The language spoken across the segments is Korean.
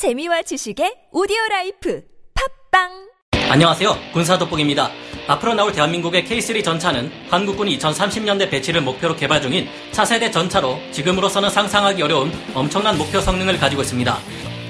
재미와 지식의 오디오 라이프 팟빵 안녕하세요. 군사 돋보기입니다. 앞으로 나올 대한민국의 K3 전차는 한국군이 2030년대 배치를 목표로 개발 중인 차세대 전차로 지금으로서는 상상하기 어려운 엄청난 목표 성능을 가지고 있습니다.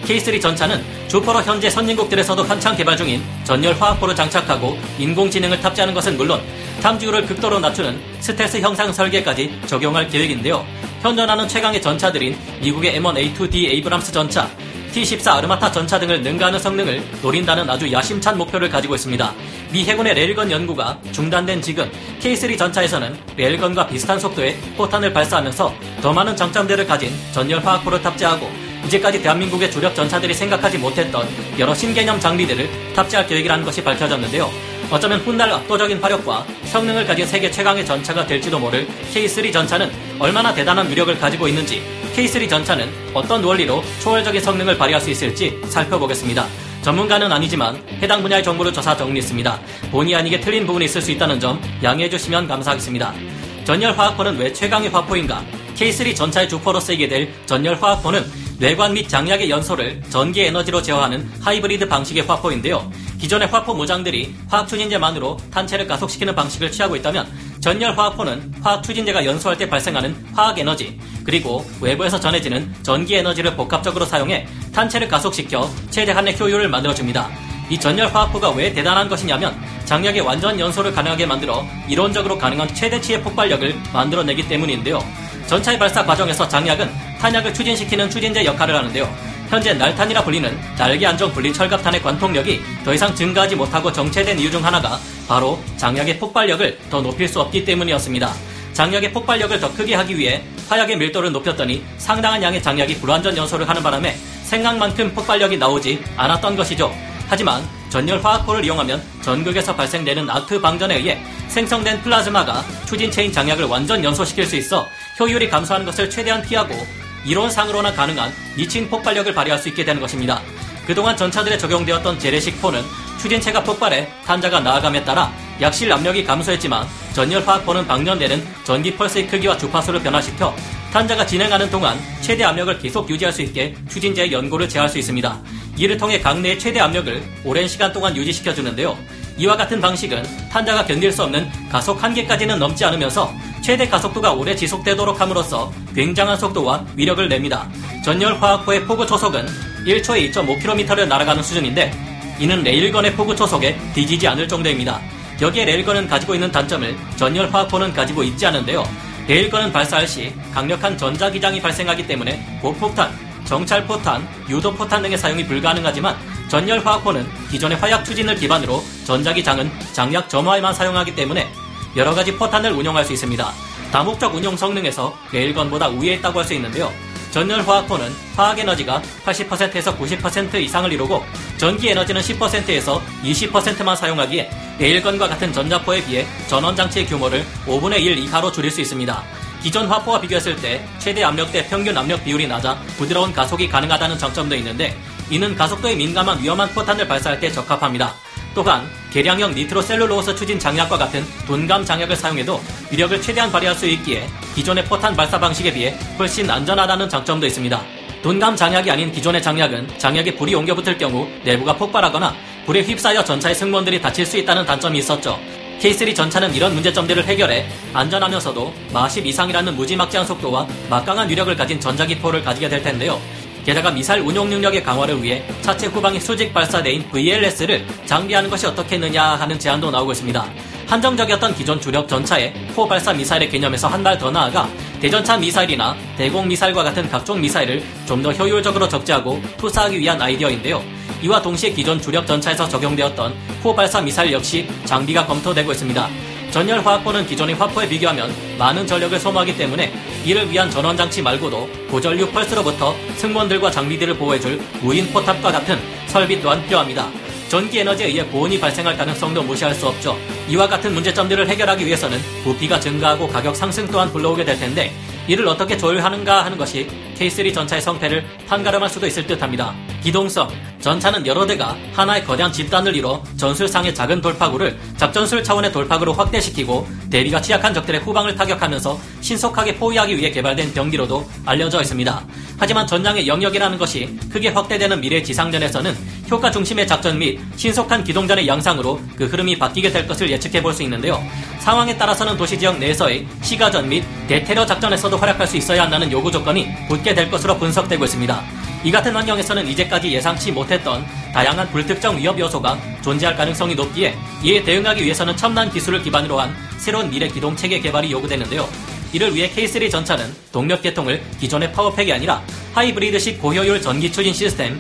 K3 전차는 주포로 현재 선진국들에서도 한창 개발 중인 전열 화학포를 장착하고 인공지능을 탑재하는 것은 물론 탐지율을 극도로 낮추는 스텔스 형상 설계까지 적용할 계획인데요. 현존하는 최강의 전차들인 미국의 M1A2D 에이브람스 전차, T-14 아르마타 전차 등을 능가하는 성능을 노린다는 아주 야심찬 목표를 가지고 있습니다. 미 해군의 레일건 연구가 중단된 지금 K3 전차에서는 레일건과 비슷한 속도의 포탄을 발사하면서 더 많은 장점들을 가진 전열 화학포를 탑재하고 이제까지 대한민국의 주력 전차들이 생각하지 못했던 여러 신개념 장비들을 탑재할 계획이라는 것이 밝혀졌는데요. 어쩌면 훗날 압도적인 화력과 성능을 가진 세계 최강의 전차가 될지도 모를 K3 전차는 얼마나 대단한 위력을 가지고 있는지 K3 전차는 어떤 원리로 초월적인 성능을 발휘할 수 있을지 살펴보겠습니다. 전문가는 아니지만 해당 분야의 정보를 조사 정리했습니다. 본의 아니게 틀린 부분이 있을 수 있다는 점 양해해 주시면 감사하겠습니다. 전열 화학포는 왜 최강의 화포인가? K3 전차의 주포로 쓰이게 될 전열 화학포는 뇌관 및 장약의 연소를 전기 에너지로 제어하는 하이브리드 방식의 화포인데요. 기존의 화포 모장들이 화학 추진제만으로 탄체를 가속시키는 방식을 취하고 있다면 전열 화학포는 화학 추진제가 연소할 때 발생하는 화학 에너지 그리고 외부에서 전해지는 전기 에너지를 복합적으로 사용해 탄체를 가속시켜 최대한의 효율을 만들어줍니다. 이 전열 화학포가 왜 대단한 것이냐면 장력의 완전 연소를 가능하게 만들어 이론적으로 가능한 최대치의 폭발력을 만들어내기 때문인데요. 전차의 발사 과정에서 장약은 탄약을 추진시키는 추진제 역할을 하는데요. 현재 날탄이라 불리는 날개 안정 분리 철갑탄의 관통력이 더 이상 증가하지 못하고 정체된 이유 중 하나가 바로 장약의 폭발력을 더 높일 수 없기 때문이었습니다. 장약의 폭발력을 더 크게 하기 위해 화약의 밀도를 높였더니 상당한 양의 장약이 불완전 연소를 하는 바람에 생각만큼 폭발력이 나오지 않았던 것이죠. 하지만 전열 화학포를 이용하면 전극에서 발생되는 아트 방전에 의해 생성된 플라즈마가 추진체인 장약을 완전 연소시킬 수 있어 효율이 감소하는 것을 최대한 피하고 이론상으로나 가능한 미친 폭발력을 발휘할 수 있게 되는 것입니다. 그동안 전차들에 적용되었던 재래식 포는 추진체가 폭발해 탄자가 나아감에 따라 약실 압력이 감소했지만 전열 화학포는 방전되는 전기 펄스의 크기와 주파수를 변화시켜 탄자가 진행하는 동안 최대 압력을 계속 유지할 수 있게 추진제의 연고를 제어할 수 있습니다. 이를 통해 강내의 최대 압력을 오랜 시간 동안 유지시켜 주는데요. 이와 같은 방식은 탄자가 견딜 수 없는 가속 한계까지는 넘지 않으면서 최대 가속도가 오래 지속되도록 함으로써 굉장한 속도와 위력을 냅니다. 전열 화학포의 포구 초속은 1초에 2.5km를 날아가는 수준인데 이는 레일건의 포구 초속에 뒤지지 않을 정도입니다. 여기에 레일건은 가지고 있는 단점을 전열 화학포는 가지고 있지 않은데요. 레일건은 발사할 시 강력한 전자기장이 발생하기 때문에 고폭탄, 정찰 포탄, 유도 포탄 등의 사용이 불가능하지만 전열 화학포는 기존의 화약 추진을 기반으로 전자기 장은 장약 점화에만 사용하기 때문에 여러 가지 포탄을 운용할 수 있습니다. 다목적 운용 성능에서 레일건보다 우위에 있다고 할 수 있는데요. 전열 화학포는 화학 에너지가 80%에서 90% 이상을 이루고 전기 에너지는 10%에서 20%만 사용하기에 레일건과 같은 전자포에 비해 전원 장치의 규모를 5분의 1 이하로 줄일 수 있습니다. 기존 화포와 비교했을 때 최대 압력 대 평균 압력 비율이 낮아 부드러운 가속이 가능하다는 장점도 있는데 이는 가속도에 민감한 위험한 포탄을 발사할 때 적합합니다. 또한 계량형 니트로셀룰로스 추진 장약과 같은 돈감 장약을 사용해도 위력을 최대한 발휘할 수 있기에 기존의 포탄 발사 방식에 비해 훨씬 안전하다는 장점도 있습니다. 돈감 장약이 아닌 기존의 장약은 장약에 불이 옮겨 붙을 경우 내부가 폭발하거나 불에 휩싸여 전차의 승무원들이 다칠 수 있다는 단점이 있었죠. K3 전차는 이런 문제점들을 해결해 안전하면서도 마10 이상이라는 무지막지한 속도와 막강한 위력을 가진 전자기포를 가지게 될 텐데요. 게다가 미사일 운용 능력의 강화를 위해 차체 후방의 수직 발사대인 VLS를 장비하는 것이 어떻겠느냐 하는 제안도 나오고 있습니다. 한정적이었던 기존 주력 전차의 포 발사 미사일의 개념에서 한 발 더 나아가 대전차 미사일이나 대공 미사일과 같은 각종 미사일을 좀 더 효율적으로 적재하고 투사하기 위한 아이디어인데요. 이와 동시에 기존 주력 전차에서 적용되었던 포 발사 미사일 역시 장비가 검토되고 있습니다. 전열 화학포는 기존의 화포에 비교하면 많은 전력을 소모하기 때문에 이를 위한 전원 장치 말고도 고전류 펄스로부터 승무원들과 장비들을 보호해줄 무인 포탑과 같은 설비 또한 필요합니다. 전기 에너지에 의해 고온이 발생할 가능성도 무시할 수 없죠. 이와 같은 문제점들을 해결하기 위해서는 부피가 증가하고 가격 상승 또한 불러오게 될 텐데 이를 어떻게 조율하는가 하는 것이 K3 전차의 성패를 한가름할 수도 있을 듯 합니다. 기동성, 전차는 여러 대가 하나의 거대한 집단을 이뤄 전술상의 작은 돌파구를 작전술 차원의 돌파구로 확대시키고 대비가 취약한 적들의 후방을 타격하면서 신속하게 포위하기 위해 개발된 병기로도 알려져 있습니다. 하지만 전장의 영역이라는 것이 크게 확대되는 미래 지상전에서는 효과 중심의 작전 및 신속한 기동전의 양상으로 그 흐름이 바뀌게 될 것을 예측해 볼 수 있는데요. 상황에 따라서는 도시 지역 내에서의 시가전 및 대테러 작전에서도 활약할 수 있어야 한다는 요구 조건이 붙게 될 것으로 분석되고 있습니다. 이 같은 환경에서는 이제까지 예상치 못했던 다양한 불특정 위협 요소가 존재할 가능성이 높기에 이에 대응하기 위해서는 첨단 기술을 기반으로 한 새로운 미래 기동 체계 개발이 요구되는데요. 이를 위해 K3 전차는 동력 계통을 기존의 파워팩이 아니라 하이브리드식 고효율 전기 추진 시스템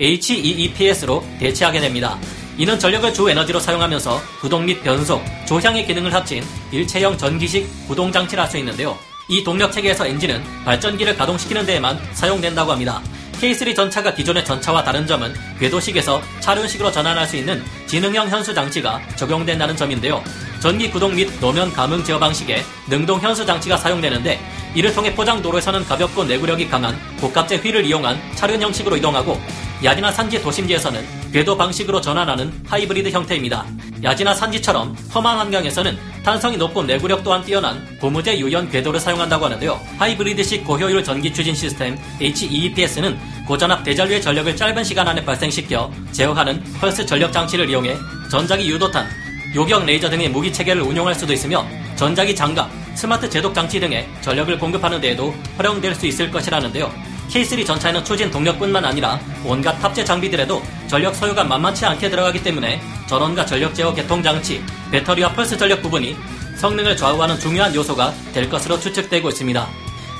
HEEPS로 대체하게 됩니다. 이는 전력을 주 에너지로 사용하면서 구동 및 변속, 조향의 기능을 합친 일체형 전기식 구동 장치를 할 수 있는데요. 이 동력 체계에서 엔진은 발전기를 가동시키는 데에만 사용된다고 합니다. K3 전차가 기존의 전차와 다른 점은 궤도식에서 차륜식으로 전환할 수 있는 지능형 현수 장치가 적용된다는 점인데요. 전기 구동 및 노면 감응 제어 방식의 능동 현수 장치가 사용되는데 이를 통해 포장 도로에서는 가볍고 내구력이 강한 고값제 휠을 이용한 차륜 형식으로 이동하고 야지나 산지 도심지에서는 궤도 방식으로 전환하는 하이브리드 형태입니다. 야지나 산지처럼 험한 환경에서는 탄성이 높고 내구력 또한 뛰어난 고무제 유연 궤도를 사용한다고 하는데요. 하이브리드식 고효율 전기 추진 시스템 HEEPS는 고전압 대전류의 전력을 짧은 시간 안에 발생시켜 제어하는 펄스 전력 장치를 이용해 전자기 유도탄, 요격 레이저 등의 무기 체계를 운용할 수도 있으며 전자기 장갑, 스마트 제독 장치 등의 전력을 공급하는 데에도 활용될 수 있을 것이라는데요. K3 전차에는 추진 동력뿐만 아니라 온갖 탑재 장비들에도 전력 소요가 만만치 않게 들어가기 때문에 전원과 전력 제어 계통 장치, 배터리와 펄스 전력 부분이 성능을 좌우하는 중요한 요소가 될 것으로 추측되고 있습니다.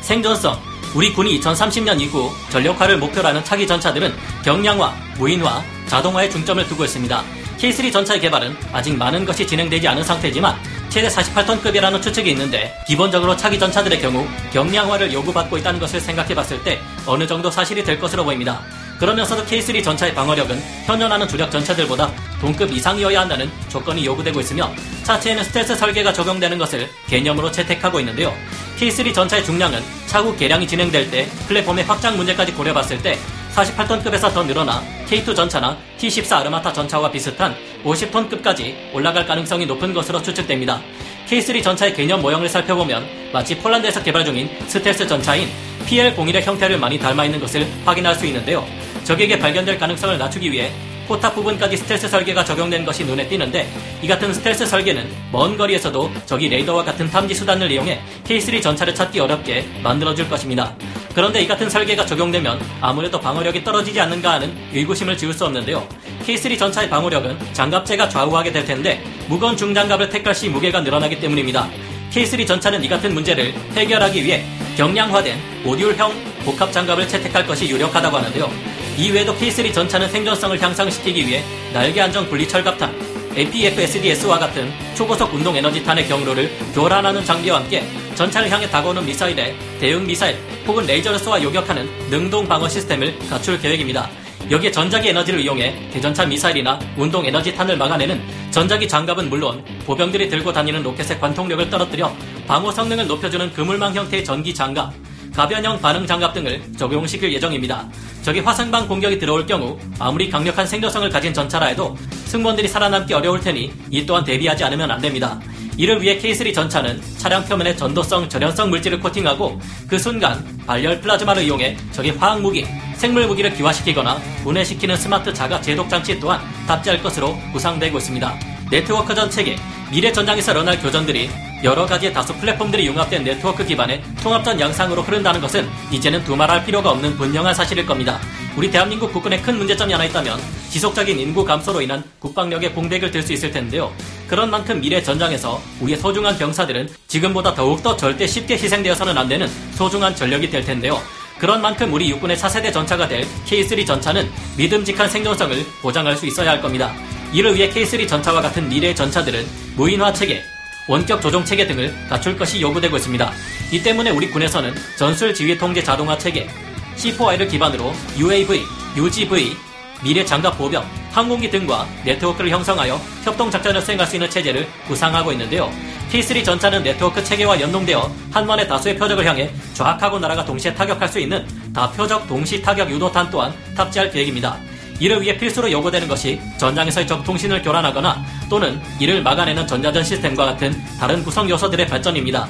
생존성, 우리 군이 2030년 이후 전력화를 목표로 하는 차기 전차들은 경량화, 무인화, 자동화에 중점을 두고 있습니다. K3 전차의 개발은 아직 많은 것이 진행되지 않은 상태지만 최대 48톤급이라는 추측이 있는데 기본적으로 차기 전차들의 경우 경량화를 요구받고 있다는 것을 생각해 봤을 때 어느 정도 사실이 될 것으로 보입니다. 그러면서도 K3 전차의 방어력은 현존하는 주력 전차들보다 동급 이상이어야 한다는 조건이 요구되고 있으며 차체에는 스텔스 설계가 적용되는 것을 개념으로 채택하고 있는데요. K3 전차의 중량은 차후 개량이 진행될 때 플랫폼의 확장 문제까지 고려봤을 때 48톤급에서 더 늘어나 K2 전차나 T14 아르마타 전차와 비슷한 50톤급까지 올라갈 가능성이 높은 것으로 추측됩니다. K3 전차의 개념 모형을 살펴보면 마치 폴란드에서 개발 중인 스텔스 전차인 PL01의 형태를 많이 닮아 있는 것을 확인할 수 있는데요. 적에게 발견될 가능성을 낮추기 위해 포탑 부분까지 스텔스 설계가 적용된 것이 눈에 띄는데 이 같은 스텔스 설계는 먼 거리에서도 적이 레이더와 같은 탐지 수단을 이용해 K3 전차를 찾기 어렵게 만들어줄 것입니다. 그런데 이 같은 설계가 적용되면 아무래도 방어력이 떨어지지 않는가 하는 의구심을 지울 수 없는데요. K3 전차의 방어력은 장갑체가 좌우하게 될 텐데 무거운 중장갑을 택할 시 무게가 늘어나기 때문입니다. K3 전차는 이 같은 문제를 해결하기 위해 경량화된 모듈형 복합 장갑을 채택할 것이 유력하다고 하는데요. 이외에도 K3 전차는 생존성을 향상시키기 위해 날개 안정 분리 철갑탄, APF-SDS와 같은 초고속 운동 에너지탄의 경로를 교란하는 장비와 함께 전차를 향해 다가오는 미사일에 대응 미사일 혹은 레이저를 쏘아 요격하는 능동 방어 시스템을 갖출 계획입니다. 여기에 전자기 에너지를 이용해 대전차 미사일이나 운동 에너지탄을 막아내는 전자기 장갑은 물론 보병들이 들고 다니는 로켓의 관통력을 떨어뜨려 방어 성능을 높여주는 그물망 형태의 전기 장갑, 가변형 반응 장갑 등을 적용시킬 예정입니다. 적이 화성방 공격이 들어올 경우 아무리 강력한 생존성을 가진 전차라 해도 승무원들이 살아남기 어려울 테니 이 또한 대비하지 않으면 안 됩니다. 이를 위해 K3 전차는 차량 표면에 전도성 절연성 물질을 코팅하고 그 순간 발열 플라즈마를 이용해 적의 화학 무기, 생물 무기를 기화시키거나 분해시키는 스마트 자가 제독 장치 또한 탑재할 것으로 구상되고 있습니다. 네트워크 전 체계, 미래 전장에서 일어날 교전들이 여러 가지의 다수 플랫폼들이 융합된 네트워크 기반의 통합전 양상으로 흐른다는 것은 이제는 두말할 필요가 없는 분명한 사실일 겁니다. 우리 대한민국 국군의 큰 문제점이 하나 있다면 지속적인 인구 감소로 인한 국방력의 공백을 들 수 있을 텐데요. 그런 만큼 미래 전장에서 우리의 소중한 병사들은 지금보다 더욱더 절대 쉽게 희생되어서는 안 되는 소중한 전력이 될 텐데요. 그런 만큼 우리 육군의 차세대 전차가 될 K3 전차는 믿음직한 생존성을 보장할 수 있어야 할 겁니다. 이를 위해 K3 전차와 같은 미래 전차들은 무인화 체계, 원격 조종 체계 등을 갖출 것이 요구되고 있습니다. 이 때문에 우리 군에서는 전술 지휘 통제 자동화 체계, C4I를 기반으로 UAV, UGV, 미래 장갑 보병, 항공기 등과 네트워크를 형성하여 협동 작전을 수행할 수 있는 체제를 구상하고 있는데요. K3 전차는 네트워크 체계와 연동되어 한 번에 다수의 표적을 향해 좌악하고 날아가 동시에 타격할 수 있는 다표적 동시 타격 유도탄 또한 탑재할 계획입니다. 이를 위해 필수로 요구되는 것이 전장에서의 적 통신을 교란하거나 또는 이를 막아내는 전자전 시스템과 같은 다른 구성 요소들의 발전입니다.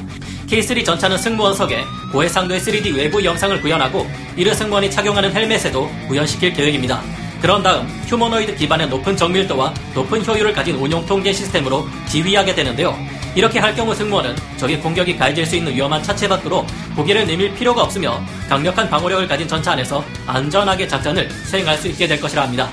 K3 전차는 승무원석에 고해상도의 3D 외부 영상을 구현하고 이를 승무원이 착용하는 헬멧에도 구현시킬 계획입니다. 그런 다음 휴머노이드 기반의 높은 정밀도와 높은 효율을 가진 운용 통제 시스템으로 지휘하게 되는데요. 이렇게 할 경우 승무원은 적의 공격이 가해질 수 있는 위험한 차체 밖으로 고개를 내밀 필요가 없으며 강력한 방어력을 가진 전차 안에서 안전하게 작전을 수행할 수 있게 될 것이라 합니다.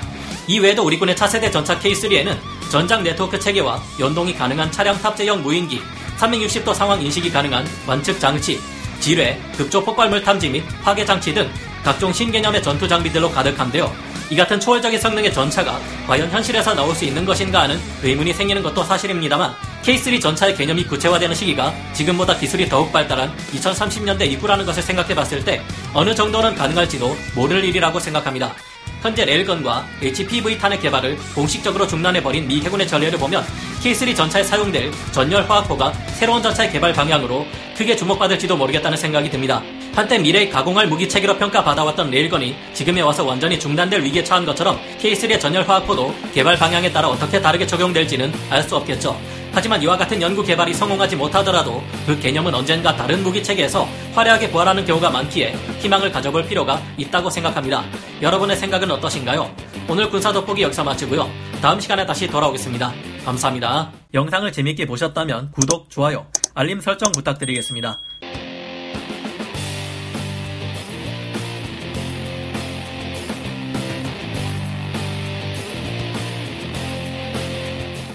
이외에도 우리 군의 차세대 전차 K3에는 전장 네트워크 체계와 연동이 가능한 차량 탑재형 무인기, 360도 상황 인식이 가능한 관측 장치, 지뢰, 급조 폭발물 탐지 및 파괴 장치 등 각종 신개념의 전투 장비들로 가득한데요. 이 같은 초월적인 성능의 전차가 과연 현실에서 나올 수 있는 것인가 하는 의문이 생기는 것도 사실입니다만 K3 전차의 개념이 구체화되는 시기가 지금보다 기술이 더욱 발달한 2030년대 이후라는 것을 생각해 봤을 때 어느 정도는 가능할지도 모를 일이라고 생각합니다. 현재 레일건과 HPV 탄의 개발을 공식적으로 중단해버린 미 해군의 전례를 보면 K3 전차에 사용될 전열 화학포가 새로운 전차의 개발 방향으로 크게 주목받을지도 모르겠다는 생각이 듭니다. 한때 미래의 가공할 무기 체계로 평가받아왔던 레일건이 지금에 와서 완전히 중단될 위기에 처한 것처럼 K3의 전열 화학포도 개발 방향에 따라 어떻게 다르게 적용될지는 알 수 없겠죠. 하지만 이와 같은 연구 개발이 성공하지 못하더라도 그 개념은 언젠가 다른 무기 체계에서 화려하게 부활하는 경우가 많기에 희망을 가져볼 필요가 있다고 생각합니다. 여러분의 생각은 어떠신가요? 오늘 군사 돋보기 여기서 마치고요. 다음 시간에 다시 돌아오겠습니다. 감사합니다. 영상을 재밌게 보셨다면 구독, 좋아요, 알림 설정 부탁드리겠습니다.